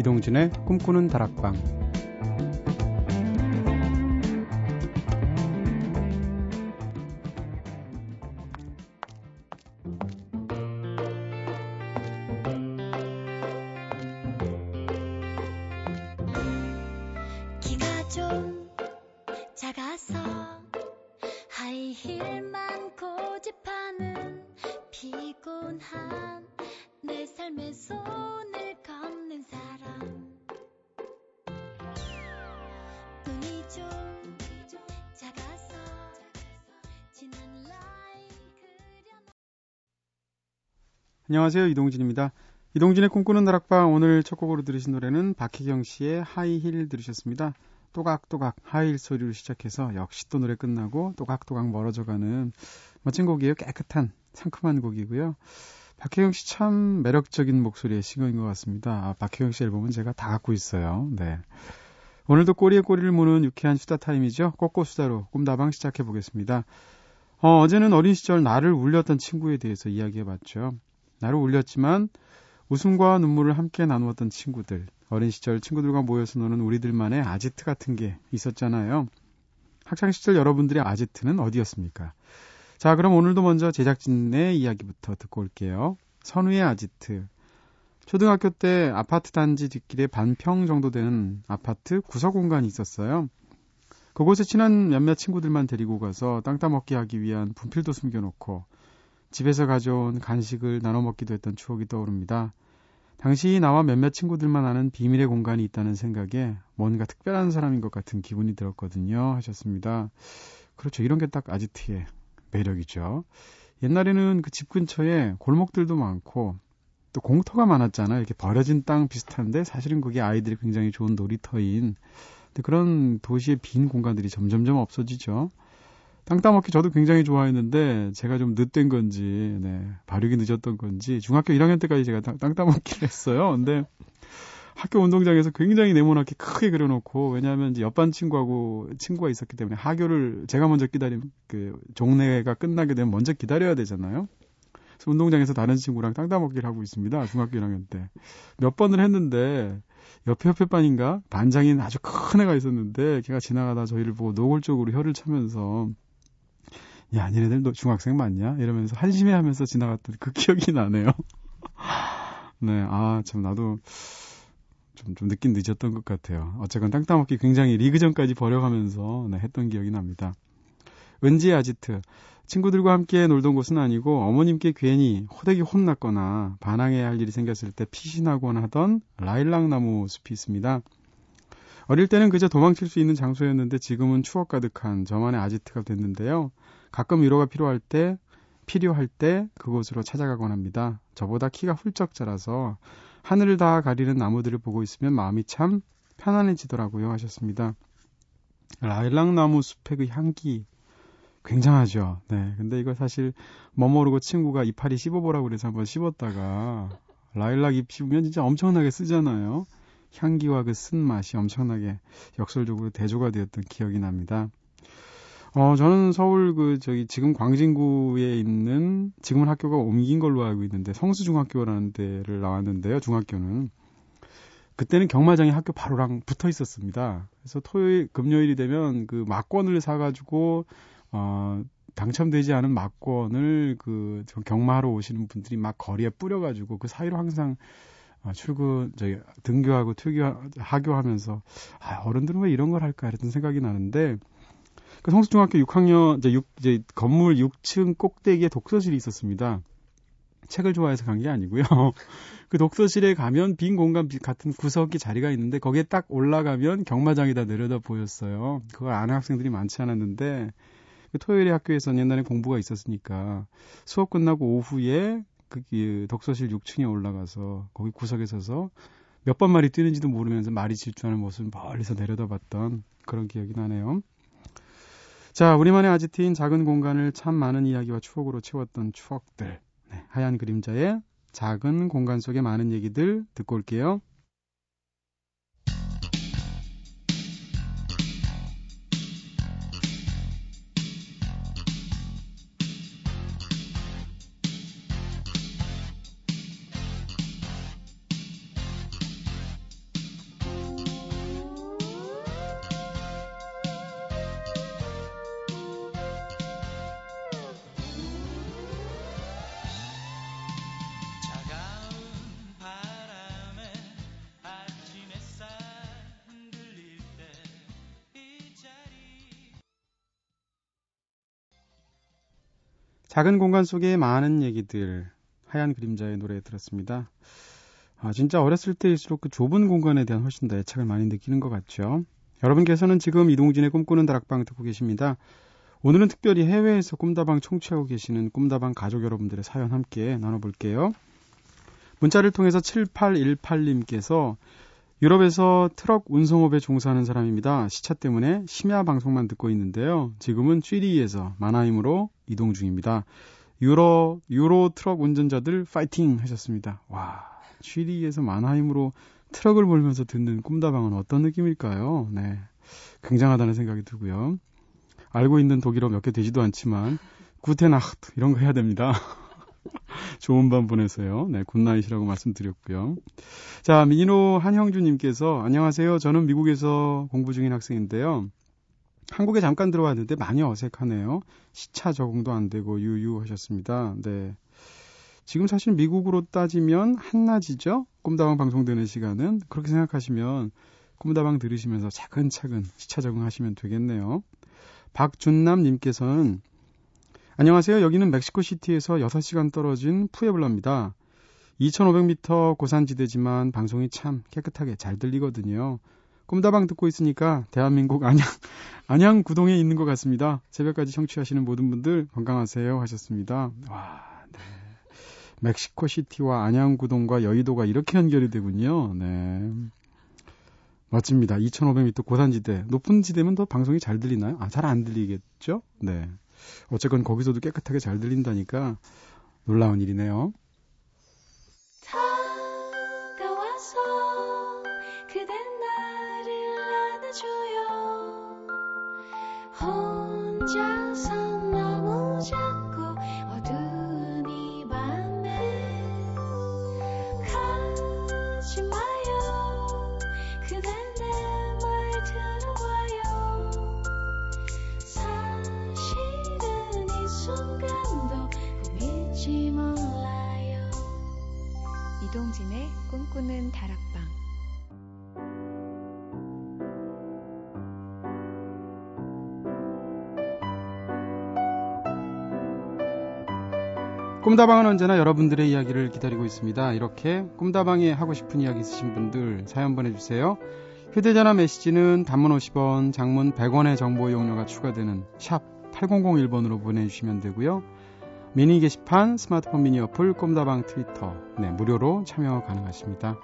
이동진의 꿈꾸는 다락방 안녕하세요. 이동진입니다. 이동진의 꿈꾸는 다락방 오늘 첫 곡으로 들으신 노래는 박혜경 씨의 하이힐 들으셨습니다. 또각또각 하이힐 소리로 시작해서 역시 또 노래 끝나고 또각또각 멀어져가는 멋진 곡이에요. 깨끗한 상큼한 곡이고요. 박혜경 씨 참 매력적인 목소리의 singer인 것 같습니다. 아, 박혜경 씨 앨범은 제가 다 갖고 있어요. 네. 오늘도 꼬리에 꼬리를 무는 유쾌한 수다 타임이죠. 꼬꼬 수다로 꿈다방 시작해 보겠습니다. 어, 어제는 어린 시절 나를 울렸던 친구에 대해서 이야기해 봤죠. 나를 울렸지만 웃음과 눈물을 함께 나누었던 친구들, 어린 시절 친구들과 모여서 노는 우리들만의 아지트 같은 게 있었잖아요. 학창 시절 여러분들의 아지트는 어디였습니까? 자, 그럼 오늘도 먼저 제작진의 이야기부터 듣고 올게요. 선우의 아지트. 초등학교 때 아파트 단지 뒷길에 반평 정도 되는 아파트 구석 공간이 있었어요. 그곳에 친한 몇몇 친구들만 데리고 가서 땅 따먹기 하기 위한 분필도 숨겨놓고 집에서 가져온 간식을 나눠 먹기도 했던 추억이 떠오릅니다. 당시 나와 몇몇 친구들만 아는 비밀의 공간이 있다는 생각에 뭔가 특별한 사람인 것 같은 기분이 들었거든요. 하셨습니다. 그렇죠. 이런 게 딱 아지트의 매력이죠. 옛날에는 그 집 근처에 골목들도 많고 또 공터가 많았잖아요. 이렇게 버려진 땅 비슷한데 사실은 그게 아이들이 굉장히 좋은 놀이터인 그런 도시의 빈 공간들이 점점점 없어지죠. 땅 따먹기 저도 굉장히 좋아했는데 제가 좀 늦된 건지 네, 발육이 늦었던 건지 중학교 1학년 때까지 제가 땅 따먹기를 했어요. 근데 학교 운동장에서 굉장히 네모나게 크게 그려놓고 왜냐하면 이제 옆반 친구하고 친구가 있었기 때문에 하교를 제가 먼저 기다리면 그 종례가 끝나게 되면 먼저 기다려야 되잖아요. 그래서 운동장에서 다른 친구랑 땅 따먹기를 하고 있습니다. 중학교 1학년 때 몇 번을 했는데 옆에 옆에 반인가 반장인 아주 큰 애가 있었는데 걔가 지나가다 저희를 보고 노골적으로 혀를 차면서 야, 니네들 너 중학생 맞냐? 이러면서 한심해 하면서 지나갔던 그 기억이 나네요. 네, 아, 참, 나도 좀, 좀 늦긴 늦었던 것 같아요. 어쨌건 땅 따먹기 굉장히 리그전까지 버려가면서 네, 했던 기억이 납니다. 은지 아지트. 친구들과 함께 놀던 곳은 아니고 어머님께 괜히 호되게 혼났거나 반항해야 할 일이 생겼을 때 피신하곤 하던 라일락 나무 숲이 있습니다. 어릴 때는 그저 도망칠 수 있는 장소였는데 지금은 추억 가득한 저만의 아지트가 됐는데요. 가끔 위로가 필요할 때 필요할 때 그곳으로 찾아가곤 합니다. 저보다 키가 훌쩍 자라서 하늘을 다 가리는 나무들을 보고 있으면 마음이 참 편안해지더라고요 하셨습니다. 라일락 나무 숲의 그 향기 굉장하죠. 네. 근데 이거 사실 머모르고 친구가 이파리 씹어보라고 그래서 한번 씹었다가 라일락 잎 씹으면 진짜 엄청나게 쓰잖아요. 향기와 그 쓴맛이 엄청나게 역설적으로 대조가 되었던 기억이 납니다. 어, 저는 서울 그 저기 지금 광진구에 있는 지금은 학교가 옮긴 걸로 알고 있는데 성수중학교라는 데를 나왔는데요. 중학교는 그때는 경마장이 학교 바로랑 붙어 있었습니다. 그래서 토요일 금요일이 되면 그 막권을 사 가지고 어 당첨되지 않은 막권을 그 경마하러 오시는 분들이 막 거리에 뿌려 가지고 그 사이로 항상 아, 출근 저기 등교하고 퇴교 하교하면서 아, 어른들은 왜 이런 걸 할까 이랬던 생각이 나는데 그 성수중학교 6학년 이제 6 이제 건물 6층 꼭대기에 독서실이 있었습니다. 책을 좋아해서 간 게 아니고요. 그 독서실에 가면 빈 공간 같은 구석이 자리가 있는데 거기에 딱 올라가면 경마장이 다 내려다 보였어요. 그걸 아는 학생들이 많지 않았는데 그 토요일에 학교에서는 옛날에 공부가 있었으니까 수업 끝나고 오후에 그, 그 독서실 6층에 올라가서 거기 구석에 서서 몇 번 말이 뛰는지도 모르면서 말이 질주하는 모습을 멀리서 내려다봤던 그런 기억이 나네요. 자, 우리만의 아지트인 작은 공간을 참 많은 이야기와 추억으로 채웠던 추억들. 네, 하얀 그림자의 작은 공간 속의 많은 얘기들 듣고 올게요. 작은 공간 속에 많은 얘기들, 하얀 그림자의 노래 들었습니다. 아, 진짜 어렸을 때일수록 그 좁은 공간에 대한 훨씬 더 애착을 많이 느끼는 것 같죠. 여러분께서는 지금 이동진의 꿈꾸는 다락방 듣고 계십니다. 오늘은 특별히 해외에서 꿈다방 청취하고 계시는 꿈다방 가족 여러분들의 사연 함께 나눠볼게요. 문자를 통해서 7818님께서 유럽에서 트럭 운송업에 종사하는 사람입니다. 시차 때문에 심야 방송만 듣고 있는데요. 지금은 취리에서 마나임으로 이동 중입니다. 유로 유로 트럭 운전자들 파이팅 하셨습니다. 와, 취리히에서 만하임으로 트럭을 몰면서 듣는 꿈다방은 어떤 느낌일까요? 네. 굉장하다는 생각이 들고요. 알고 있는 독일어 몇 개 되지도 않지만 Gute Nacht 이런 거 해야 됩니다. 좋은 밤 보내세요. 네, good night이라고 말씀드렸고요. 자, 민호 한형주님께서 안녕하세요. 저는 미국에서 공부 중인 학생인데요. 한국에 잠깐 들어왔는데 많이 어색하네요. 시차 적응도 안 되고 유유하셨습니다. 네. 지금 사실 미국으로 따지면 한낮이죠? 꿈다방 방송되는 시간은. 그렇게 생각하시면 꿈다방 들으시면서 차근차근 시차 적응하시면 되겠네요. 박준남님께서는 안녕하세요. 여기는 멕시코 시티에서 6시간 떨어진 푸에블라입니다. 2500m 고산지대지만 방송이 참 깨끗하게 잘 들리거든요. 꿈다방 듣고 있으니까 대한민국 안양, 안양 구동에 있는 것 같습니다. 새벽까지 청취하시는 모든 분들 건강하세요 하셨습니다. 와, 네. 멕시코 시티와 안양 구동과 여의도가 이렇게 연결이 되군요. 네. 멋집니다. 2500m 고산지대. 높은 지대면 더 방송이 잘 들리나요? 아, 잘 안 들리겠죠? 네. 어쨌건 거기서도 깨끗하게 잘 들린다니까 놀라운 일이네요. 이동진의 꿈꾸는 다락방 꿈다방은 언제나 여러분들의 이야기를 기다리고 있습니다. 이렇게 꿈다방에 하고 싶은 이야기 있으신 분들 사연 보내주세요. 휴대전화 메시지는 단문 50원, 장문 100원의 정보 이용료가 추가되는 샵 8001번으로 보내주시면 되고요. 미니 게시판, 스마트폰 미니 어플, 꿈다방 트위터, 네, 무료로 참여 가능하십니다.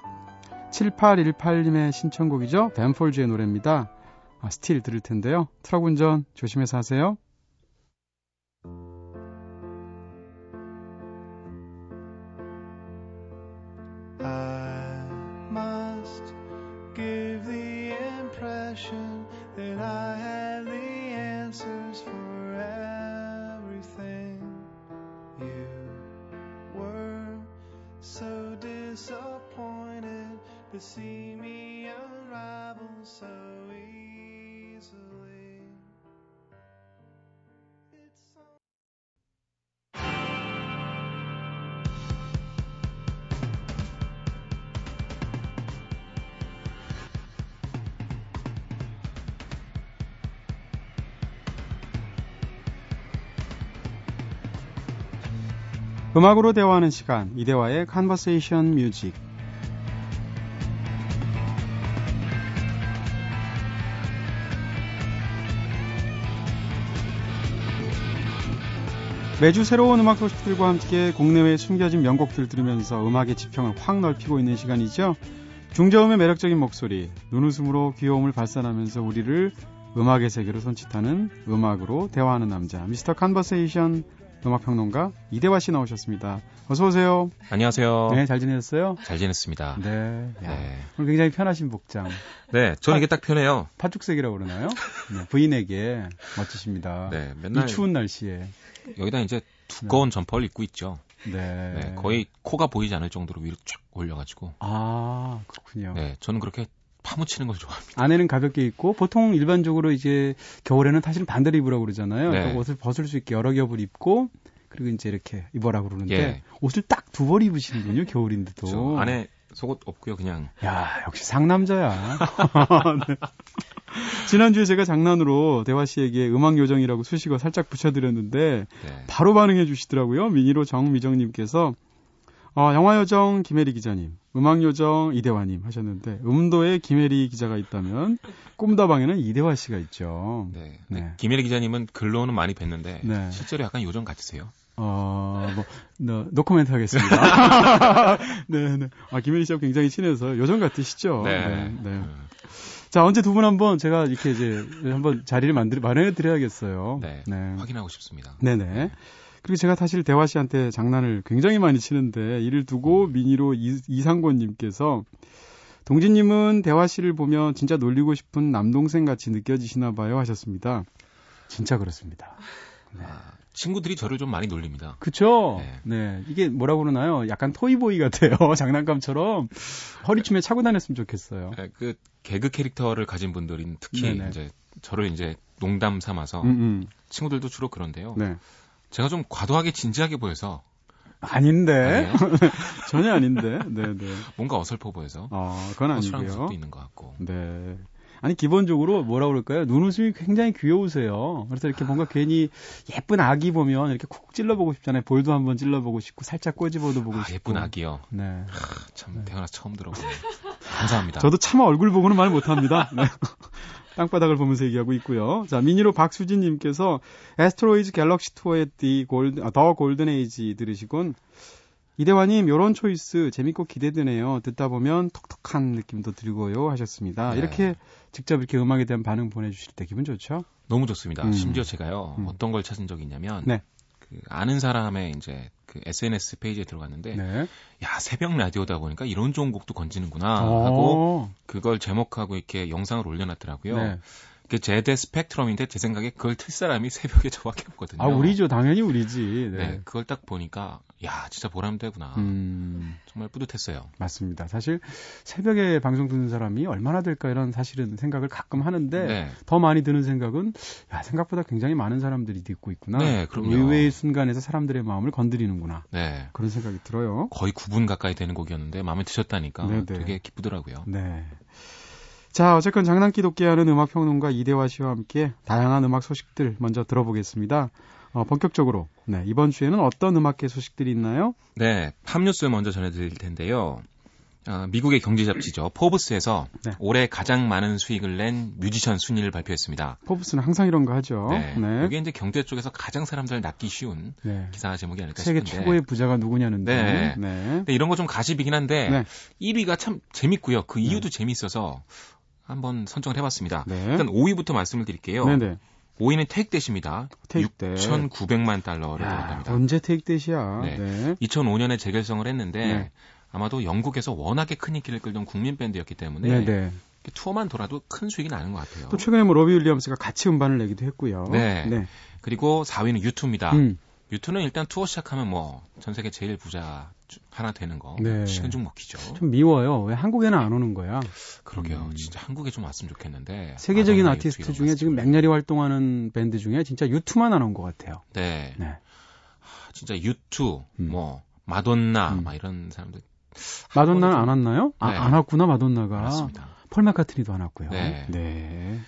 7818님의 신청곡이죠. 벤 폴즈의 노래입니다. 아, Still 들을 텐데요. 트럭 운전 조심해서 하세요. To see me unravel so easily. It's 음악으로 대화하는 시간 이대화의 Conversation Music 매주 새로운 음악 소식들과 함께 국내외 숨겨진 명곡들 들으면서 음악의 지평을 확 넓히고 있는 시간이죠. 중저음의 매력적인 목소리, 눈웃음으로 귀여움을 발산하면서 우리를 음악의 세계로 손짓하는 음악으로 대화하는 남자, 미스터 Conversation 음악평론가 이대화 씨 나오셨습니다. 어서 오세요. 안녕하세요. 네, 잘 지냈어요? 잘 지냈습니다. 네. 야, 네. 오늘 굉장히 편하신 복장. 네, 저는 파, 이게 딱 편해요. 파죽색이라고 그러나요? 네, 부인에게 멋지십니다. 네, 맨날 이 추운 날씨에 여기다 이제 두꺼운 네. 점퍼를 입고 있죠. 네. 네. 거의 코가 보이지 않을 정도로 위로 쫙 올려가지고. 아, 그렇군요. 네, 저는 그렇게 파묻히는 걸 좋아합니다. 안에는 가볍게 입고 보통 일반적으로 이제 겨울에는 사실은 반대로 입으라고 그러잖아요. 네. 그러니까 옷을 벗을 수 있게 여러 겹을 입고 그리고 이제 이렇게 입어라고 그러는데 예. 옷을 딱 두 벌 입으시는군요. 겨울인데도. 안에 속옷 없고요, 그냥. 야, 역시 상남자야. 네. 지난주에 제가 장난으로 대화 씨에게 음악 요정이라고 수식어 살짝 붙여드렸는데 네. 바로 반응해 주시더라고요. 미니로 정미정님께서 어, 영화요정 김혜리 기자님, 음악요정 이대화님 하셨는데 음도에 김혜리 기자가 있다면 꿈다방에는 이대화 씨가 있죠. 네. 네. 김혜리 기자님은 글로는 많이 뵀는데 네. 실제로 약간 요정 같으세요. 어, 뭐, 너, 노코멘트 하겠습니다. 네, 네. 아, 김혜리 씨하고 굉장히 친해서 요정 같으시죠? 네. 네. 네. 음. 자, 언제 두 분 한번 제가 이렇게 이제 한번 자리를 만들, 마련해 드려야겠어요. 네. 네. 확인하고 싶습니다. 네네. 그리고 제가 사실 대화 씨한테 장난을 굉장히 많이 치는데 이를 두고 미니로 이, 이상권님께서 동진님은 대화 씨를 보면 진짜 놀리고 싶은 남동생 같이 느껴지시나 봐요 하셨습니다. 진짜 그렇습니다. 네. 아, 친구들이 저를 좀 많이 놀립니다. 그쵸? 네. 네. 이게 뭐라고 그러나요? 약간 토이보이 같아요. 장난감처럼 허리춤에 차고 다녔으면 좋겠어요. 네, 그 개그 캐릭터를 가진 분들은 특히 네네. 이제 저를 이제 농담 삼아서 음음. 음. 친구들도 주로 그런데요. 네. 제가 좀 과도하게 진지하게 보여서 아닌데 전혀 아닌데. 네, 네. 뭔가 어설퍼 보여서. 아, 그건 아니고요. 수도 있는 것 같고. 네. 아니 기본적으로 뭐라 그럴까요? 눈웃음이 굉장히 귀여우세요. 그래서 이렇게 뭔가 괜히 예쁜 아기 보면 이렇게 콕 찔러보고 싶잖아요. 볼도 한번 찔러보고 싶고 살짝 꼬집어도 보고 아, 싶고. 예쁜 아기요. 네. 아, 참 네. 태어나 처음 들어보네. 감사합니다. 저도 차마 얼굴 보고는 말 못합니다. 네. 땅바닥을 보면서 얘기하고 있고요. 자, 미니로 박수진 님께서 Asteroids Galaxy Tour의 The Gold, 아, The Golden Age 들으시곤 이대화님, 요런 choice 재밌고 기대되네요. 듣다 보면 톡톡한 느낌도 들고요. 하셨습니다. 네. 이렇게 직접 이렇게 음악에 대한 반응 보내주실 때 기분 좋죠? 너무 좋습니다. 음. 심지어 제가요, 음. 어떤 걸 찾은 적이 있냐면, 네. 그 아는 사람의 이제 그 SNS 페이지에 들어갔는데, 네. 야, 새벽 라디오다 보니까 이런 좋은 곡도 건지는구나 하고, 그걸 제목하고 이렇게 영상을 올려놨더라고요. 네. 그 제대 스펙트럼인데 제 생각에 그걸 틀 사람이 새벽에 저밖에 없거든요. 아 우리죠, 당연히 우리지. 네. 네 그걸 딱 보니까 야 진짜 보람되구나. 음... 정말 뿌듯했어요. 맞습니다. 사실 새벽에 방송 듣는 사람이 얼마나 될까 이런 사실은 생각을 가끔 하는데 네. 더 많이 드는 생각은 야 생각보다 굉장히 많은 사람들이 듣고 있구나. 네, 그럼요. 의외의 순간에서 사람들의 마음을 건드리는구나. 네. 그런 생각이 들어요. 거의 9분 가까이 되는 곡이었는데 마음에 드셨다니까 네네. 네. 되게 기쁘더라고요. 네. 자, 어쨌건 장난기 돋게 하는 음악평론가 이대화 씨와 함께 다양한 음악 소식들 먼저 들어보겠습니다. 어, 본격적으로 네, 이번 주에는 어떤 음악계 소식들이 있나요? 네, 팝 뉴스 먼저 전해드릴 텐데요. 어, 미국의 경제 잡지죠. 포브스에서 네. 올해 가장 많은 수익을 낸 뮤지션 순위를 발표했습니다. 포브스는 항상 이런 거 하죠. 네. 네. 이게 이제 경제 쪽에서 가장 사람들 낳기 쉬운 네. 기사 제목이 아닐까 세계 싶은데. 세계 최고의 부자가 누구냐는데. 네. 네. 네. 이런 거 좀 가십이긴 한데 1위가 참 재밌고요. 그 이유도 재밌어서 한번 선정을 해봤습니다. 네. 일단 5위부터 말씀을 드릴게요. 네네. 5위는 테이크댓입니다. 테이크댓. 6,900만 달러를 들었답니다. 언제 테이크댓이야? 네. 네. 2005년에 재결성을 했는데 네. 아마도 영국에서 워낙에 큰 인기를 끌던 국민 밴드였기 때문에 네네. 투어만 돌아도 큰 수익이 나는 것 같아요. 또 최근에 뭐 로비 윌리엄스가 같이 음반을 내기도 했고요. 네. 네. 그리고 4위는 유투입니다. 음. 유투는 일단 투어 시작하면 뭐 전 세계 제일 부자 하나 되는 거 네. 식은 죽 먹히죠. 좀 미워요. 왜 한국에는 안 오는 거야? 그러게요. 음. 진짜 한국에 좀 왔으면 좋겠는데. 세계적인 아티스트 중에 지금 맹렬히 활동하는 밴드 중에 진짜 유투만 안 온 것 같아요. 네. 네. 하, 진짜 유투, 음. 뭐 마돈나, 음. 막 이런 사람들. 마돈나는 안 왔나요? 아, 네. 안 왔구나 마돈나가. 맞습니다. 폴 마카트니도 안 왔고요. 네. 네.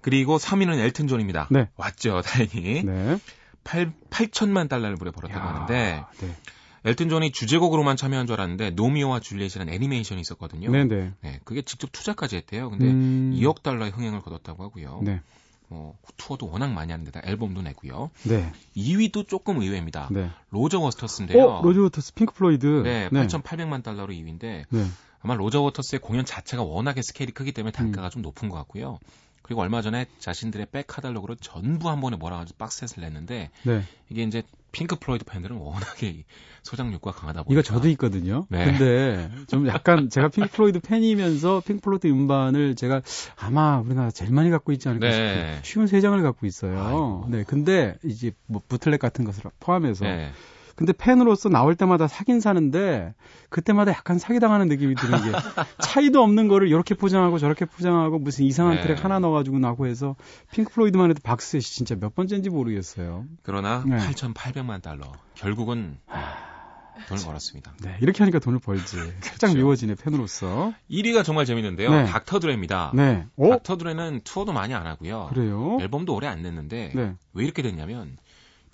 그리고 3위는 엘튼 존입니다. 네. 왔죠, 다행히. 네. 8, 8천만 달러를 무려 벌었다고 야, 하는데 네. 엘튼 존이 주제곡으로만 참여한 줄 알았는데 노미오와 줄리엣이라는 애니메이션이 있었거든요. 네네. 네. 네, 그게 직접 투자까지 했대요. 근데 음... 2억 달러의 흥행을 거뒀다고 하고요. 네. 뭐 투어도 워낙 많이 하는 데다 앨범도 내고요. 네. 2위도 조금 의외입니다. 네. 로저 워터스인데요. 어, 로저 워터스 핑크 플로이드. 네, 8,800만 달러로 2위인데 네. 아마 로저 워터스의 공연 자체가 워낙에 스케일이 크기 때문에 단가가 음. 좀 높은 것 같고요. 그리고 얼마 전에 자신들의 back catalogue로 전부 한 번에 몰아가지고 박스셋을 냈는데 네. 이게 이제 핑크 플로이드 팬들은 워낙에 소장 욕구가 강하다 보니까 이거 저도 있거든요. 네. 근데 좀 약간 제가 핑크 플로이드 팬이면서 핑크 플로이드 음반을 제가 아마 우리나라 제일 많이 갖고 있지 않을까 네. 싶은 53장을 갖고 있어요. 아이고. 네. 근데 이제 뭐 bootleg 같은 것을 포함해서 네. 근데 팬으로서 나올 때마다 사긴 사는데 그때마다 약간 사기당하는 느낌이 드는 게 차이도 없는 거를 이렇게 포장하고 저렇게 포장하고 무슨 이상한 네. 트랙 하나 넣어가지고 나고 해서 핑크 플로이드만 해도 박스셋이 진짜 몇 번째인지 모르겠어요. 그러나 네. 8,800만 달러 결국은 돈을 벌었습니다. 네, 이렇게 하니까 돈을 벌지. 살짝 그렇죠. 미워지네 팬으로서. 1위가 정말 재밌는데요. 네. 닥터 드레입니다. 네. 어? 닥터 드레는 투어도 많이 안 하고요. 그래요? 앨범도 오래 안 냈는데 네. 왜 이렇게 됐냐면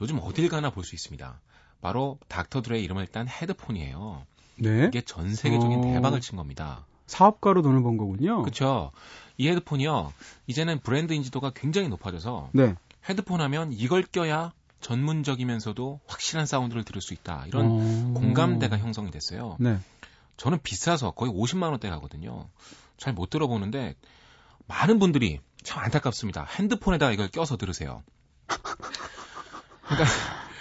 요즘 어딜 가나 볼 수 있습니다. 바로 닥터 드레의 이름을 딴 헤드폰이에요. 네. 이게 전 세계적인 어... 대박을 친 겁니다. 사업가로 돈을 번 거군요. 그렇죠. 이 헤드폰이요. 이제는 브랜드 인지도가 굉장히 높아져서 네. 헤드폰 하면 이걸 껴야 전문적이면서도 확실한 사운드를 들을 수 있다. 이런 어... 공감대가 형성이 됐어요. 네. 저는 비싸서 거의 50만 원대 가거든요. 잘 못 들어보는데 많은 분들이 참 안타깝습니다. 핸드폰에다가 이걸 껴서 들으세요. 그러니까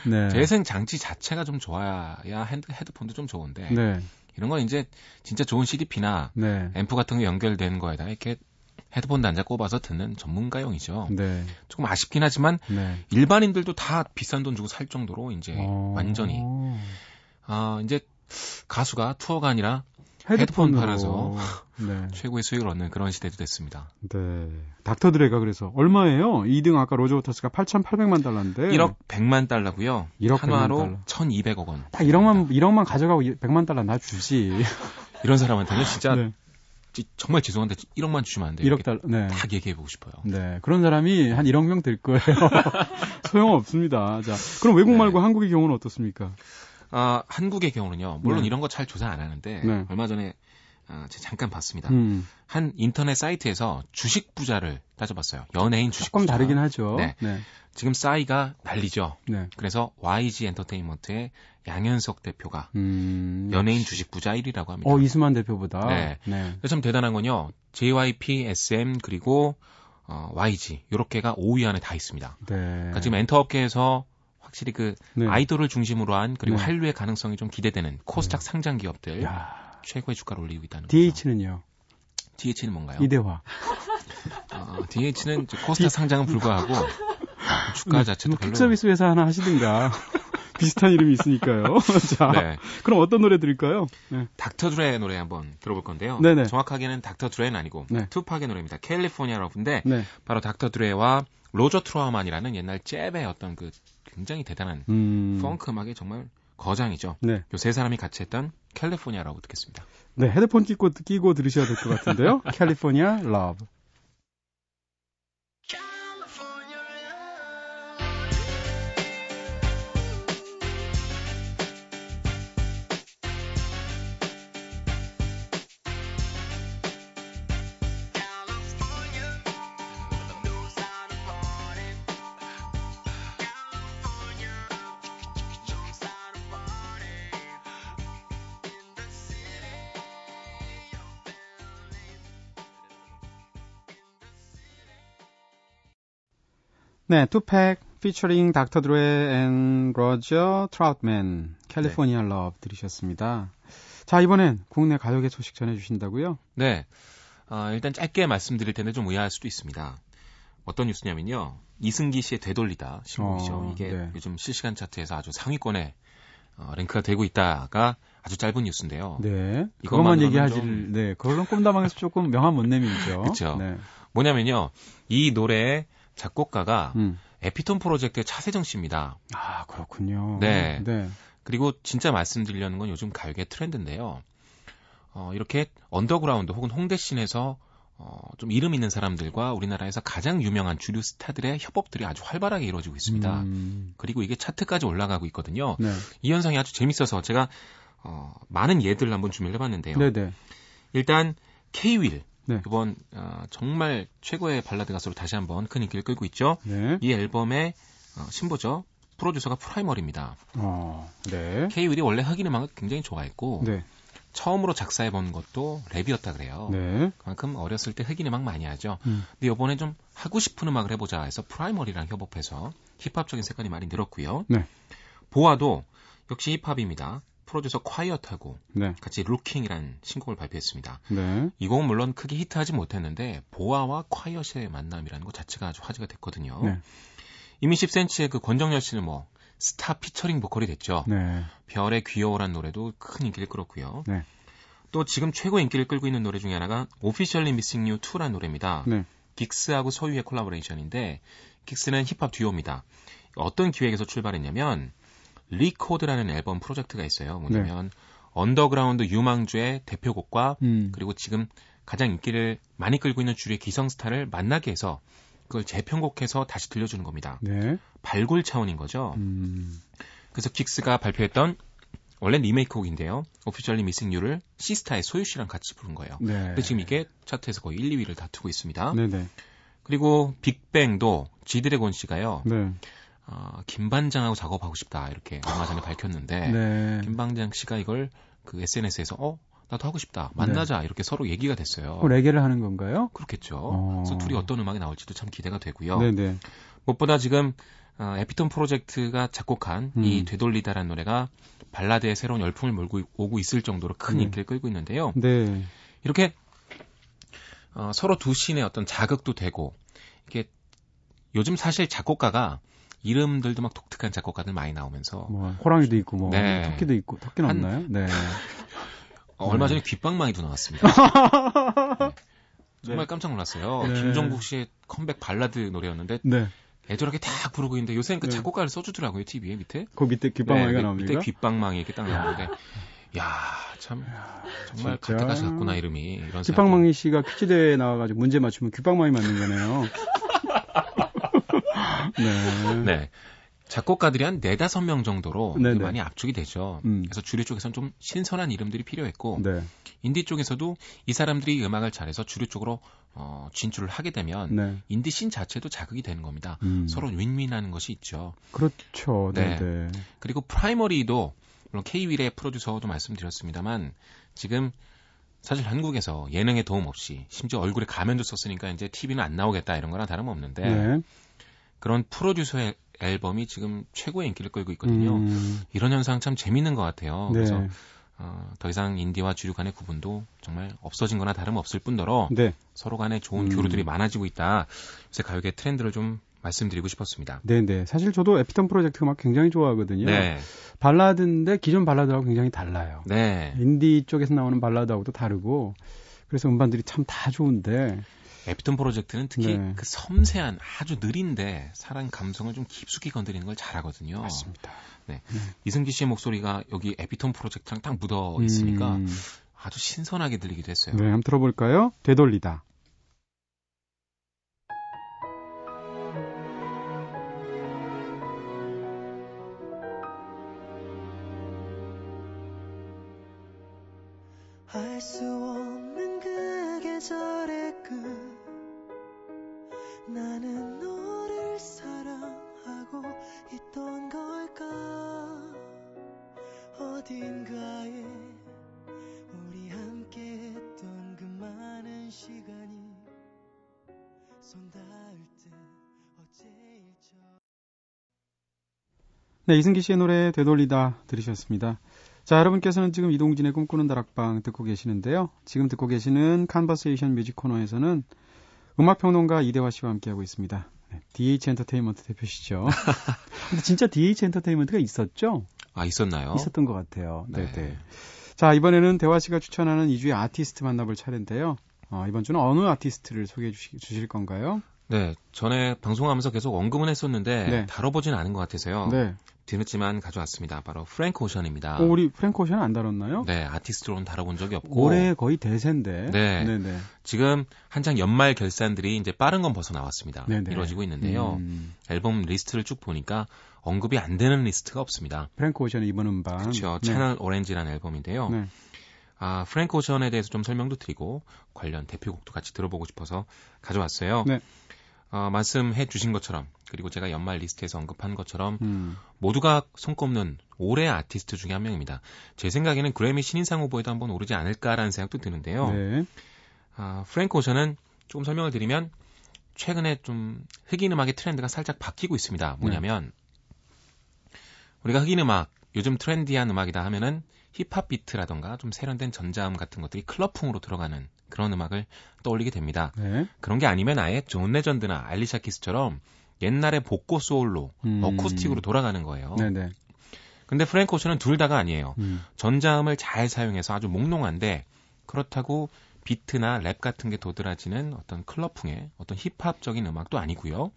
네. 재생 장치 자체가 좀 좋아야 핸드, 헤드폰도 좀 좋은데 네. 이런 건 이제 진짜 좋은 CDP나 네. 앰프 같은 거 연결된 거에다 이렇게 헤드폰 단자 꼽아서 듣는 전문가용이죠. 네. 조금 아쉽긴 하지만 네. 일반인들도 다 비싼 돈 주고 살 정도로 이제 오. 어. 완전히 아 이제 가수가 투어가 아니라 헤드폰 팔아서 네. 최고의 수익을 얻는 그런 시대도 됐습니다. 네. 닥터 드레가 그래서 얼마예요? 2등 아까 로저 워터스가 8,800만 달러인데 1억 100만 달러고요. 1억 한화로 1,200억 원. 다 1억만 1억만 가져가고 100만 달러 나 주지. 이런 사람한테는 진짜 네. 정말 죄송한데 1억만 주시면 안 돼요. 1억 달러. 네. 다 얘기해 보고 싶어요. 네. 그런 사람이 한 1억 명 될 거예요. 소용 없습니다. 자, 그럼 외국 네. 말고 한국의 경우는 어떻습니까? 아, 한국의 경우는요. 물론 네. 이런 거 잘 조사 안 하는데 네. 얼마 전에 아, 제가 잠깐 봤습니다. 음. 한 인터넷 사이트에서 주식 부자를 따져봤어요. 연예인 주식 조금 부자. 다르긴 하죠. 네. 네. 지금 싸이가 난리죠. 네. 그래서 YG 엔터테인먼트의 양현석 대표가 음... 연예인 주식 부자 1위라고 합니다. 어, 이수만 대표보다. 네. 네. 참 대단한 건요. JYP, SM 그리고 어, YG 요렇게가 5위 안에 다 있습니다. 네. 그러니까 지금 엔터업계에서 확실히 그 네. 아이돌을 중심으로 한 그리고 네. 한류의 가능성이 좀 기대되는 코스닥 네. 상장 기업들 야. 최고의 주가를 올리고 있다는 DH는요? DH는 뭔가요? 이대화. 어, DH는 코스닥 상장은 불과하고 주가 네, 자체도 뭐 별로. 서비스 회사 하나 하시든가. 비슷한 이름이 있으니까요. 자, 네. 그럼 어떤 노래 들을까요? 네. 닥터 드레의 노래 한번 들어볼 건데요. 네네. 정확하게는 닥터 드레는 아니고 네. 투팍의 노래입니다. California Love인데 네. 바로 닥터 드레와 로저 트라우만이라는 옛날 잽의 어떤 그 굉장히 대단한 음... 펑크 음악의 정말 거장이죠. 네. 요 세 사람이 같이 했던 California Love 듣겠습니다. 네, 헤드폰 끼고 끼고 들으셔야 될 것 같은데요. California Love. 네, 투팩 피처링 닥터 드레 and 로저 트라우트맨 California 네. Love 들으셨습니다. 자, 이번엔 국내 가요계 소식 전해 주신다고요? 네. 어, 일단 짧게 말씀드릴 텐데 좀 의아할 수도 있습니다. 어떤 뉴스냐면요. 이승기 씨의 되돌리다 신곡이죠. 어, 이게 네. 요즘 실시간 차트에서 아주 상위권에 어, 랭크가 되고 있다가 아주 짧은 뉴스인데요. 네. 이것만 얘기하지. 좀... 네. 그걸로 꿈다방에서 조금 명함 못 내밀죠. 그렇죠. 네. 뭐냐면요. 이 노래 작곡가가 음. 에피톤 프로젝트의 차세정 씨입니다. 아, 그렇군요. 네. 네. 그리고 진짜 말씀드리려는 건 요즘 가요계 트렌드인데요. 어, 이렇게 언더그라운드 혹은 홍대 scene에서 어, 좀 이름 있는 사람들과 우리나라에서 가장 유명한 주류 스타들의 협업들이 아주 활발하게 이루어지고 있습니다. 음. 그리고 이게 차트까지 올라가고 있거든요. 네. 이 현상이 아주 재밌어서 제가 어, 많은 예들을 한번 준비를 해봤는데요. 네네. 일단 K-윌 네. 이번 어, 정말 최고의 발라드 가수로 다시 한번 큰 인기를 끌고 있죠. 네. 이 앨범의 어, 신보죠. 프로듀서가 프라이머리입니다. 어, 네. K-윌이 원래 흑인 음악을 굉장히 좋아했고 네. 처음으로 작사해 본 것도 랩이었다 그래요. 네. 그만큼 어렸을 때 흑인 음악 많이 하죠. 음. 근데 이번에 좀 하고 싶은 음악을 해보자 해서 프라이머리랑 협업해서 힙합적인 색깔이 많이 늘었고요. 네. 보아도 역시 힙합입니다. 프로듀서 콰이어트하고 네. 같이 Lookin'이라는 신곡을 발표했습니다. 네. 이 곡은 물론 크게 히트하지 못했는데 보아와 콰이어트의 만남이라는 것 자체가 아주 화제가 됐거든요. 네. 이미 10cm의 그 권정열 씨는 뭐 스타 피처링 보컬이 됐죠. 네. 별의 귀여워란 노래도 큰 인기를 끌었고요. 네. 또 지금 최고 인기를 끌고 있는 노래 중에 하나가 Officially Missing You 2라는 노래입니다. 네. 긱스하고 소유의 collaboration인데 긱스는 힙합 듀오입니다. 어떤 기획에서 출발했냐면 Re;code라는 앨범 프로젝트가 있어요. 뭐냐면 네. 언더그라운드 유망주의 대표곡과 음. 그리고 지금 가장 인기를 많이 끌고 있는 주류의 기성스타를 만나게 해서 그걸 재편곡해서 다시 들려주는 겁니다. 네. 발굴 차원인 거죠. 음. 그래서 긱스가 발표했던 원래 리메이크 곡인데요. Officially Missing You를 시스타의 소유 씨랑 같이 부른 거예요. 네. 근데 지금 이게 차트에서 거의 1, 2위를 다투고 있습니다. 네네. 네. 그리고 빅뱅도 지드래곤 씨가요. 네. 어, 김반장하고 작업하고 싶다 이렇게 얼마 전에 밝혔는데 네. 김반장 씨가 이걸 그 SNS에서 어 나도 하고 싶다 만나자 네. 이렇게 서로 얘기가 됐어요. 어, 레게를 하는 건가요? 그렇겠죠. 어. 그래서 둘이 어떤 음악이 나올지도 참 기대가 되고요. 네네. 네. 무엇보다 지금 어, 에피톤 프로젝트가 작곡한 음. 이 되돌리다라는 노래가 발라드의 새로운 열풍을 몰고 오고 있을 정도로 큰 네. 인기를 끌고 있는데요. 네. 이렇게 어, 서로 두 신의 어떤 자극도 되고 이게 요즘 사실 작곡가가 이름들도 막 독특한 작곡가들 많이 나오면서 뭐 호랑이도 있고 뭐 네. 토끼도 있고 토끼는 한, 없나요? 네. 어, 얼마 전에 귓방망이도 나왔습니다. 네. 정말 네. 깜짝 놀랐어요. 네. 김종국 씨의 컴백 발라드 노래였는데 네. 애절하게 딱 부르고 있는데 요새는 그 네. 작곡가를 써주더라고요 TV에 밑에. 그 밑에 귓방망이가 네, 나옵니까? 밑에 귓방망이 이렇게 딱 나오는데. 야, 참 정말 가택하시 같구나 이름이 이런 귓방망이 씨가 퀴즈 대회에 나와가지고 문제 맞추면 귓방망이 맞는 거네요. 네. 네. 작곡가들이 한 네다섯 명 정도로 많이 압축이 되죠. 음. 그래서 주류 쪽에서는 좀 신선한 이름들이 필요했고 네. 인디 쪽에서도 이 사람들이 음악을 잘해서 주류 쪽으로 어, 진출을 하게 되면 네. 인디 씬 자체도 자극이 되는 겁니다. 음. 서로 윈윈하는 것이 있죠. 그렇죠. 네. 네. 그리고 프라이머리도 물론 K-윌의 프로듀서도 말씀드렸습니다만 지금 사실 한국에서 예능에 도움 없이 심지어 얼굴에 가면도 썼으니까 이제 TV는 안 나오겠다 이런 거랑 다름없는데 네. 그런 프로듀서의 앨범이 지금 최고의 인기를 끌고 있거든요. 음. 이런 현상 참 재밌는 것 같아요. 네. 그래서 어, 더 이상 인디와 주류 간의 구분도 정말 없어진 거나 다름없을 뿐더러 네. 서로 간에 좋은 음. 교류들이 많아지고 있다. 요새 가요계 트렌드를 좀 말씀드리고 싶었습니다. 네네. 네. 사실 저도 에피톤 프로젝트 음악 굉장히 좋아하거든요. 네. 발라드인데 기존 발라드하고 굉장히 달라요. 네. 인디 쪽에서 나오는 발라드하고도 다르고 그래서 음반들이 참 다 좋은데 에피톤 프로젝트는 특히 네. 그 섬세한 아주 느린데 사람 감성을 좀 깊숙이 건드리는 걸 잘하거든요. 맞습니다. 네. 네. 이승기 씨의 목소리가 여기 에피톤 프로젝트랑 딱 묻어 있으니까 음. 아주 신선하게 들리기도 했어요. 네, 한번 들어볼까요? 되돌리다. 네, 이승기 씨의 노래 되돌리다 들으셨습니다. 자, 여러분께서는 지금 이동진의 꿈꾸는 다락방 듣고 계시는데요. 지금 듣고 계시는 Conversation Music 코너에서는 음악평론가 이대화 씨와 함께하고 있습니다. 네, DH 엔터테인먼트 대표시죠. 근데 진짜 DH 엔터테인먼트가 있었죠? 아, 있었나요? 있었던 것 같아요. 네, 네. 자, 이번에는 대화 씨가 추천하는 이 주의 아티스트 만나볼 차례인데요. 어, 이번 주는 어느 아티스트를 소개해 주시, 주실 건가요? 네, 전에 방송하면서 계속 언급은 했었는데 네. 다뤄보지는 않은 것 같아서요. 네. 뒤늦지만 가져왔습니다. 바로 프랭크 오션입니다. 어, 우리 프랭크 오션 안 다뤘나요? 네, 아티스트로는 다뤄본 적이 없고 올해 거의 대세인데. 네, 네네. 지금 한창 연말 결산들이 이제 빠른 건 벌써 나왔습니다. 네네. 이루어지고 있는데요. 음. 앨범 리스트를 쭉 보니까 언급이 안 되는 리스트가 없습니다. 프랭크 오션의 이번 음반. 그렇죠. 네. Channel Orange라는 앨범인데요. 네. 아, 프랭크 오션에 대해서 좀 설명도 드리고 관련 대표곡도 같이 들어보고 싶어서 가져왔어요. 네. 어, 말씀해 주신 것처럼 그리고 제가 연말 리스트에서 언급한 것처럼 음. 모두가 손꼽는 올해 아티스트 중에 한 명입니다. 제 생각에는 그래미 신인상 후보에도 한번 오르지 않을까라는 생각도 드는데요. 네. 아, 프랭크 오션은 조금 설명을 드리면 최근에 좀 흑인 음악의 트렌드가 살짝 바뀌고 있습니다. 뭐냐면 네. 우리가 흑인 음악 요즘 trendy한 음악이다 하면은 힙합 비트라던가 좀 세련된 전자음 같은 것들이 클럽풍으로 들어가는 그런 음악을 떠올리게 됩니다. 네. 그런 게 아니면 아예 존 레전드나 알리샤 키스처럼 옛날의 복고 소울로 음. 어쿠스틱으로 돌아가는 거예요. 네네. 근데 프랭크 오션은 둘 다가 아니에요. 음. 전자음을 잘 사용해서 아주 몽롱한데 그렇다고 비트나 랩 같은 게 도드라지는 어떤 클럽풍의 어떤 힙합적인 음악도 아니고요.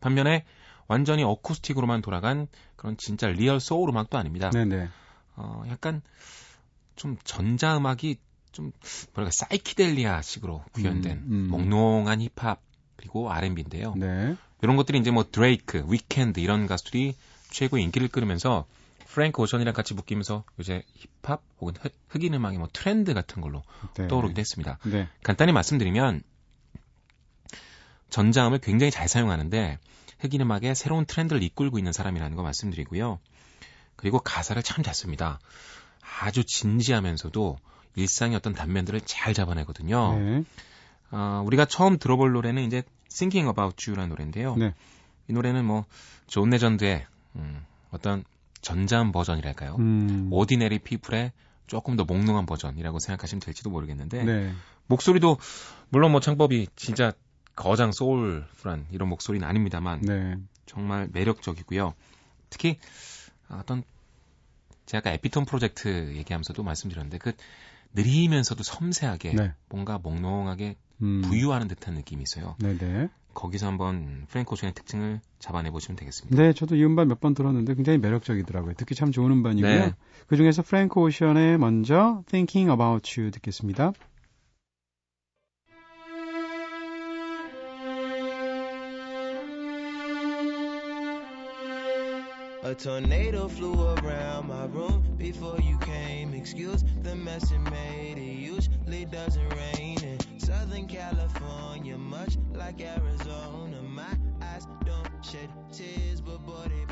반면에 완전히 어쿠스틱으로만 돌아간 그런 진짜 real 소울 음악도 아닙니다. 네네. 어, 약간 좀 전자 음악이 좀 뭐랄까 psychedelia식으로 구현된 음, 음. 몽롱한 힙합 그리고 R&B인데요. 네. 이런 것들이 이제 뭐 드레이크, 위켄드 이런 가수들이 최고 인기를 끌으면서 프랭크 오션이랑 같이 묶이면서 요새 힙합 혹은 흑인 음악의 뭐 트렌드 같은 걸로 네. 떠오르기도 했습니다. 네. 간단히 말씀드리면 전자음을 굉장히 잘 사용하는데 흑인 음악의 새로운 트렌드를 이끌고 있는 사람이라는 거 말씀드리고요. 그리고 가사를 참 잘 씁니다. 아주 진지하면서도 일상의 어떤 단면들을 잘 잡아내거든요. 네. 어, 우리가 처음 들어볼 노래는 이제 Thinking About You라는 노래인데요. 네. 이 노래는 뭐 존 레전드의 음, 어떤 전자음 버전이랄까요? 음. Ordinary People의 조금 더 몽롱한 버전이라고 생각하시면 될지도 모르겠는데 네. 목소리도 물론 뭐 창법이 진짜 거장 소울풀한 이런 목소리는 아닙니다만 네. 정말 매력적이고요. 특히 어떤 제가 아까 에피톤 프로젝트 얘기하면서도 말씀드렸는데 그 느리면서도 섬세하게 네. 뭔가 몽롱하게 음. 부유하는 듯한 느낌이 있어요. 네네. 거기서 한번 프랭크 오션의 특징을 잡아내 보시면 되겠습니다. 네, 저도 이 음반 몇 번 들었는데 굉장히 매력적이더라고요. 듣기 참 좋은 음반이고요. 네. 그 중에서 프랭크 오션의 먼저 Thinking About You 듣겠습니다. A tornado flew around my room before you came. Excuse the mess it made. It usually doesn't rain in Southern California, much like Arizona. My eyes don't shed tears, but boy, they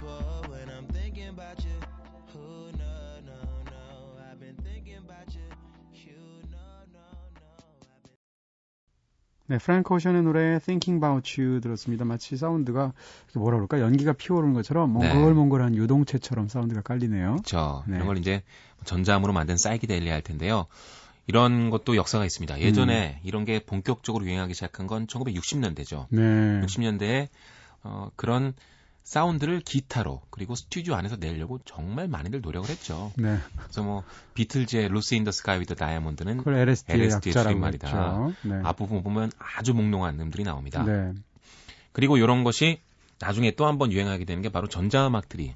네, 프랭크 오션의 노래 Thinking About You 들었습니다. 마치 사운드가 뭐라 그럴까 연기가 피어오르는 것처럼 몽글몽글한 네. 유동체처럼 사운드가 깔리네요. 그렇죠. 네. 이런 걸 이제 전자음으로 만든 사이키델리아 할 텐데요. 이런 것도 역사가 있습니다. 예전에 음. 이런 게 본격적으로 유행하기 시작한 건 1960년대죠. 네. 60년대에 어, 그런 사운드를 기타로 그리고 스튜디오 안에서 내려고 정말 많이들 노력을 했죠. 네. 그래서 뭐 비틀즈의 Lucy in the Sky with Diamonds는 LSD의, LSD의 줄임말이다. 네. 앞부분 보면 아주 몽롱한 음들이 나옵니다. 네. 그리고 이런 것이 나중에 또 한번 유행하게 되는 게 바로 전자음악들이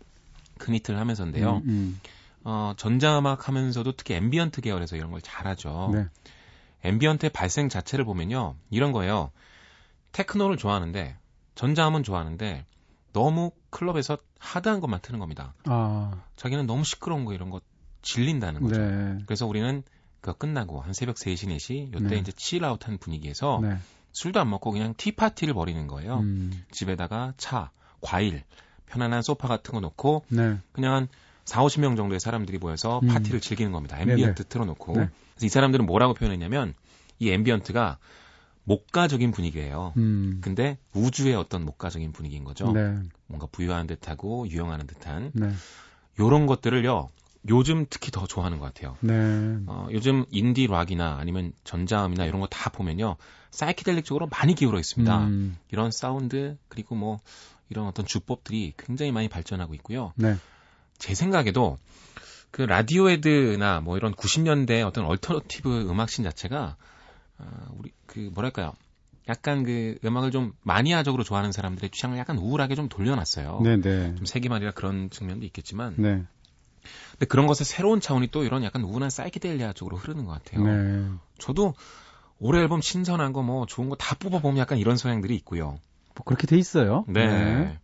큰 히트를 하면서인데요. 음, 음. 어, 전자음악 하면서도 특히 ambient 계열에서 이런 걸 잘하죠. 네. ambient의 발생 자체를 보면요. 이런 거예요. 테크노를 좋아하는데 전자음은 좋아하는데 너무 클럽에서 hard한 것만 트는 겁니다. 아. 자기는 너무 시끄러운 거 이런 거 질린다는 거죠. 네. 그래서 우리는 그거 끝나고 한 새벽 3시, 4시 요때 네. 이제 chill out한 분위기에서 네. 술도 안 먹고 그냥 tea party를 벌이는 거예요. 음. 집에다가 차, 과일, 편안한 소파 같은 거 놓고 네. 그냥 한 4, 50명 정도의 사람들이 모여서 음. 파티를 즐기는 겁니다. ambient 틀어놓고. 네. 그래서 이 사람들은 뭐라고 표현했냐면 이 ambient가 목가적인 분위기예요. 음. 근데 우주의 어떤 목가적인 분위기인 거죠. 네. 뭔가 부유한 듯하고 유영하는 듯한 네. 요런 것들을요. 요즘 특히 더 좋아하는 것 같아요. 네. 어, 요즘 indie rock이나 아니면 전자음이나 이런 거 다 보면요. 사이키델릭 쪽으로 많이 기울어 있습니다. 음. 이런 사운드 그리고 뭐 이런 어떤 주법들이 굉장히 많이 발전하고 있고요. 네. 제 생각에도 그 라디오헤드나 뭐 이런 90년대 어떤 alternative 음악 scene 자체가 어, 우리 그 뭐랄까요? 약간 그 음악을 좀 마니아적으로 좋아하는 사람들의 취향을 약간 우울하게 좀 돌려놨어요. 네네. 네. 좀 세기말이라 그런 측면도 있겠지만. 네. 근데 그런 것의 새로운 차원이 또 이런 약간 우울한 사이키델리아 쪽으로 흐르는 것 같아요. 네. 저도 올해 앨범 신선한 거 뭐 좋은 거 다 뽑아보면 약간 이런 성향들이 있고요. 뭐 그렇게 돼 있어요. 네. 네.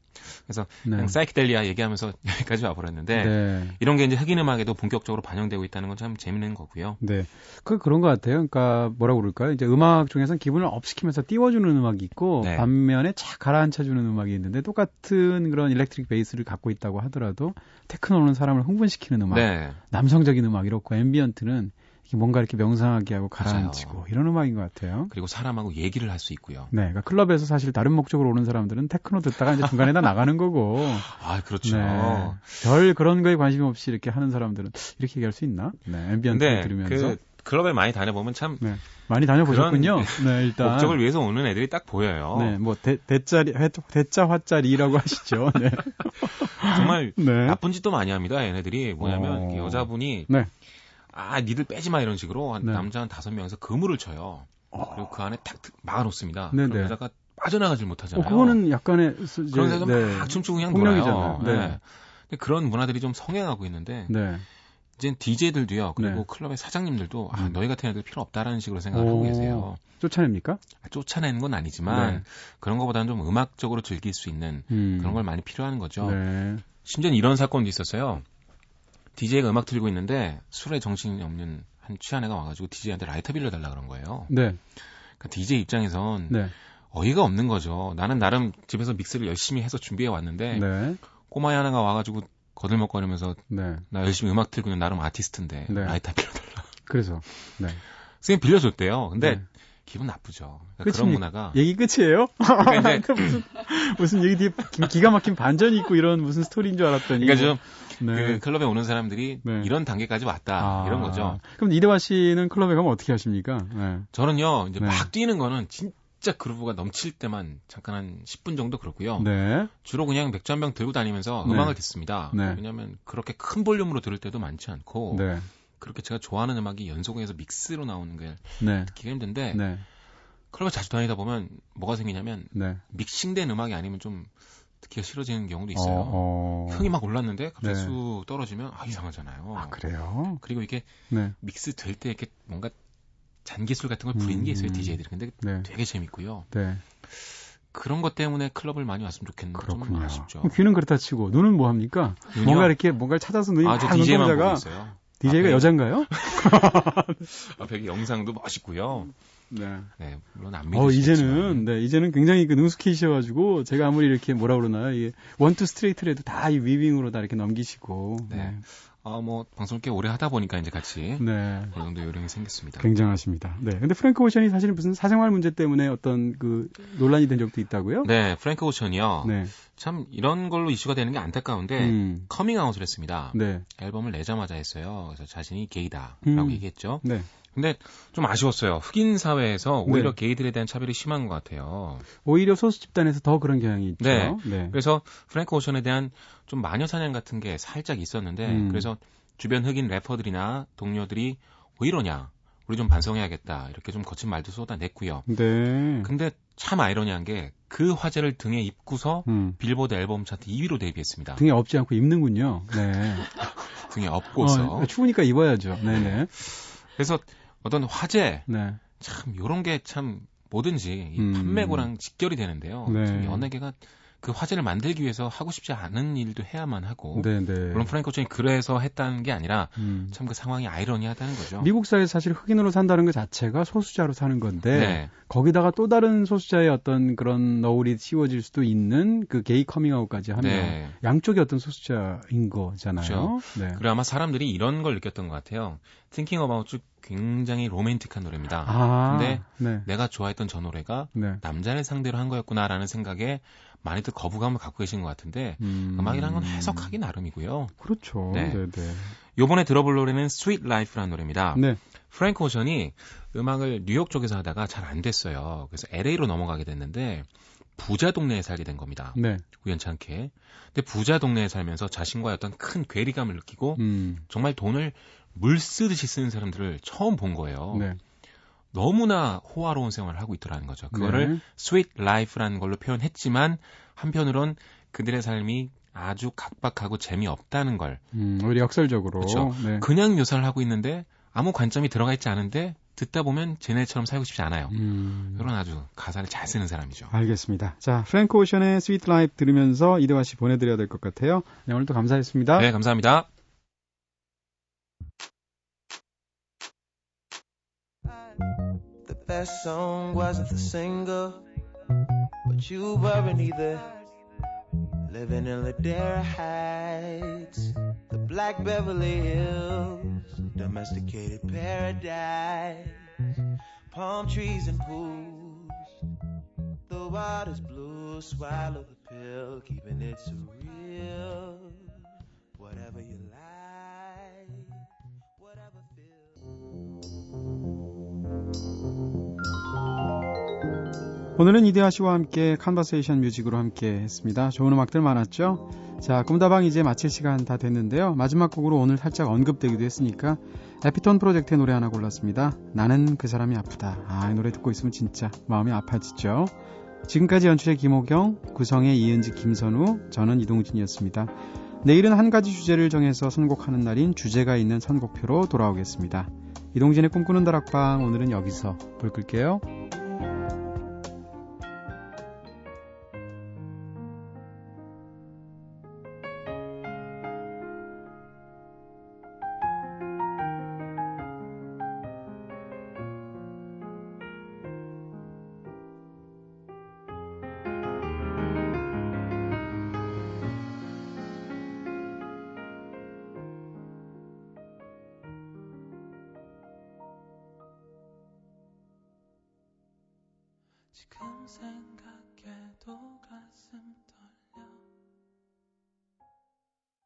그래서 네. 사이키델리아 얘기하면서 여기까지 와버렸는데 네. 이런 게 이제 흑인 음악에도 본격적으로 반영되고 있다는 건 참 재밌는 거고요. 네, 그 그런 것 같아요. 그러니까 뭐라고 그럴까요? 이제 음악 중에서는 기분을 업시키면서 띄워주는 음악이 있고 네. 반면에 착 가라앉혀주는 음악이 있는데 똑같은 그런 일렉트릭 베이스를 갖고 있다고 하더라도 테크노는 사람을 흥분시키는 음악, 네. 남성적인 음악 이렇고 ambient는 뭔가 이렇게 명상하게 하고 가라앉히고 맞아요. 이런 음악인 것 같아요. 그리고 사람하고 얘기를 할 수 있고요. 네, 그러니까 클럽에서 사실 다른 목적으로 오는 사람들은 테크노 듣다가 이제 중간에 다 나가는 거고. 아, 그렇죠. 네, 별 그런 거에 관심 없이 이렇게 하는 사람들은 이렇게 얘기할 수 있나? 네, ambient 들으면서. 그 클럽에 많이 다녀보면 참 네, 많이 다녀보셨군요. 네, 일단 목적을 위해서 오는 애들이 딱 보여요. 네, 뭐 대, 대짜리 대짜 화짜리라고 하시죠. 네. 정말 네. 나쁜 짓도 많이 합니다. 얘네들이 뭐냐면 어... 여자분이 네. 아, 니들 빼지 마 이런 식으로 한 네. 남자 한 다섯 명에서 그물을 쳐요. 어. 그리고 그 안에 탁 막아놓습니다. 네네. 그럼 여자가 빠져나가질 못하잖아요. 어, 그거는 약간의 그런 데서 네. 막 춤추고 그냥 놀아요. 네. 네. 그런 문화들이 좀 성행하고 있는데 네. 이제 DJ들도요. 그리고 네. 클럽의 사장님들도 아, 음. 너희 같은 애들 필요 없다라는 식으로 생각을 하고 계세요. 쫓아냅니까? 아, 쫓아내는 건 아니지만 네. 그런 것보다는 좀 음악적으로 즐길 수 있는 음. 그런 걸 많이 필요로 하는 거죠. 네. 심지어 이런 사건도 있었어요. DJ가 음악 틀고 있는데 술에 정신이 없는 한 취한 애가 와가지고 DJ한테 라이터 빌려달라 그런 거예요. 네. 그러니까 DJ 입장에선 네. 어이가 없는 거죠. 나는 나름 집에서 mix를 열심히 해서 준비해 왔는데 네. 꼬마애 하나가 와가지고 거들먹거리면서 네. 나 열심히 음악 틀고 있는 나름 아티스트인데 네. 라이터 빌려달라. 그래서 네. 선생님 빌려줬대요. 근데 네. 기분 나쁘죠. 그러니까 그런 문화가 얘기 끝이에요? 그러니까 이제 무슨 무슨 얘기 뒤에 기가 막힌 반전이 있고 이런 무슨 스토리인 줄 알았더니. 그러니까 좀 네. 그 클럽에 오는 사람들이 네. 이런 단계까지 왔다 아, 이런 거죠. 그럼 이대화 씨는 클럽에 가면 어떻게 하십니까? 네. 저는요 이제 네. 막 뛰는 거는 진짜 그루브가 넘칠 때만 잠깐 한 10분 정도 그렇고요. 네. 주로 그냥 맥주 한 병 들고 다니면서 네. 음악을 듣습니다. 왜냐하면 그렇게 큰 볼륨으로 들을 때도 많지 않고. 그렇게 제가 좋아하는 음악이 연속해서 믹스로 나오는 게 네. 듣기가 힘든데 네. 클럽에 자주 다니다 보면 뭐가 생기냐면 네. 믹싱된 음악이 아니면 좀 듣기가 싫어지는 경우도 있어요. 어, 어... 흥이 막 올랐는데 갑자기 네. 수 떨어지면 아 이상하잖아요. 아 그래요? 그리고 이게 네. 믹스 될 때 이렇게 뭔가 잔기술 같은 걸 부리는 음... 게 있어요 DJ들이. 근데 네. 되게 재밌고요. 네. 그런 것 때문에 클럽을 많이 왔으면 좋겠는데 그렇군요. 좀 아쉽죠. 귀는 그렇다 치고 눈은 뭐 합니까? 눈이요? 뭔가 이렇게 뭔가를 찾아서 눈이 아, 저 DJ만 보고 있어요. DJ가 앞에, 여잔가요? 앞에 영상도 멋있고요. 네. 네, 물론 안 믿으시겠지만. 어, 이제는, 네, 이제는 굉장히 그 능숙해지셔가지고, 제가 아무리 이렇게 뭐라 그러나요? 이게 원투 스트레이트를 해도 다 이 위빙으로 다 이렇게 넘기시고. 네. 네. 아, 뭐, 방송을 꽤 오래 하다 보니까 이제 같이. 네. 어느 정도 요령이 생겼습니다. 굉장하십니다. 네. 근데 프랭크 오션이 사실은 무슨 사생활 문제 때문에 어떤 그 논란이 된 적도 있다고요? 네. 프랭크 오션이요. 네. 참 이런 걸로 이슈가 되는 게 안타까운데, 음. 커밍아웃을 했습니다. 네. 앨범을 내자마자 했어요. 그래서 자신이 게이다라고 음. 얘기했죠. 네. 근데 좀 아쉬웠어요. 흑인 사회에서 오히려 네. 게이들에 대한 차별이 심한 것 같아요. 오히려 소수 집단에서 더 그런 경향이 있죠. 네. 네. 그래서 프랭크 오션에 대한 좀 마녀 사냥 같은 게 살짝 있었는데 음. 그래서 주변 흑인 래퍼들이나 동료들이 왜 이러냐? 우리 좀 반성해야겠다. 이렇게 좀 거친 말도 쏟아냈고요. 네. 근데 참 아이러니한 게 그 화제를 등에 입고서 음. 빌보드 앨범 차트 2위로 데뷔했습니다. 등에 업지 않고 입는군요. 네. 등에 업고서. 어, 추우니까 입어야죠. 네네. 네. 그래서 어떤 화제 네. 참 요런 게 참 뭐든지 이 음. 판매고랑 직결이 되는데요. 네. 연예계가 그 화제를 만들기 위해서 하고 싶지 않은 일도 해야만 하고 네네. 네. 물론 프랭크 오션이 그래서 했다는 게 아니라 음. 참그 상황이 아이러니하다는 거죠. 미국 사회 사실 흑인으로 산다는 것 자체가 소수자로 사는 건데 네. 거기다가 또 다른 소수자의 어떤 그런 너울이 씌워질 수도 있는 그 게이 커밍아웃까지 하면 네. 양쪽의 어떤 소수자인 거잖아요. 그렇죠. 네. 그리고 아마 사람들이 이런 걸 느꼈던 것 같아요. Thinking About You 굉장히 로맨틱한 노래입니다. 아, 근데 네. 내가 좋아했던 저 노래가 네. 남자를 상대로 한 거였구나라는 생각에 많이들 거부감을 갖고 계신 것 같은데 음... 악이라는 건 해석하기 나름이고요. 그렇죠. 네. 네, 네. 요번에 들어볼 노래는 Sweet Life라는 노래입니다. 네. 프랭크 오션이 음악을 뉴욕 쪽에서 하다가 잘 안 됐어요. 그래서 LA로 넘어가게 됐는데 부자 동네에 살게 된 겁니다. 네. 우연찮게. 근데 부자 동네에 살면서 자신과의 어떤 큰 괴리감을 느끼고 음. 정말 돈을 물 쓰듯이 쓰는 사람들을 처음 본 거예요. 네. 너무나 호화로운 생활을 하고 있더라는 거죠. 그거를 네. sweet life라는 걸로 표현했지만 한편으론 그들의 삶이 아주 각박하고 재미없다는 걸 음, 오히려 역설적으로 그렇죠. 네. 그냥 묘사를 하고 있는데 아무 관점이 들어가 있지 않은데 듣다 보면 쟤네처럼 살고 싶지 않아요. 음. 이런 아주 가사를 잘 쓰는 사람이죠. 알겠습니다. 자, 프랭크 오션의 Sweet Life 들으면서 이대화 씨 보내드려야 될 것 같아요. 네, 오늘도 감사했습니다. 네, 감사합니다. Best song wasn't the singer, but you weren't either. Living in Ladera Heights, the Black Beverly Hills, domesticated paradise, palm trees and pools. The water's blue, swallow the pill, keeping it surreal. Whatever you like, 오늘은 이대화 씨와 함께 Conversation Music으로 함께 했습니다. 좋은 음악들 많았죠? 자, 꿈다방 이제 마칠 시간 다 됐는데요. 마지막 곡으로 오늘 살짝 언급되기도 했으니까 에피톤 프로젝트의 노래 하나 골랐습니다. 나는 그 사람이 아프다. 아, 이 노래 듣고 있으면 진짜 마음이 아파지죠? 지금까지 연출의 김호경, 구성의 이은지, 김선우, 저는 이동진이었습니다. 내일은 한 가지 주제를 정해서 선곡하는 날인 주제가 있는 선곡표로 돌아오겠습니다. 이동진의 꿈꾸는 다락방 오늘은 여기서 불 끌게요.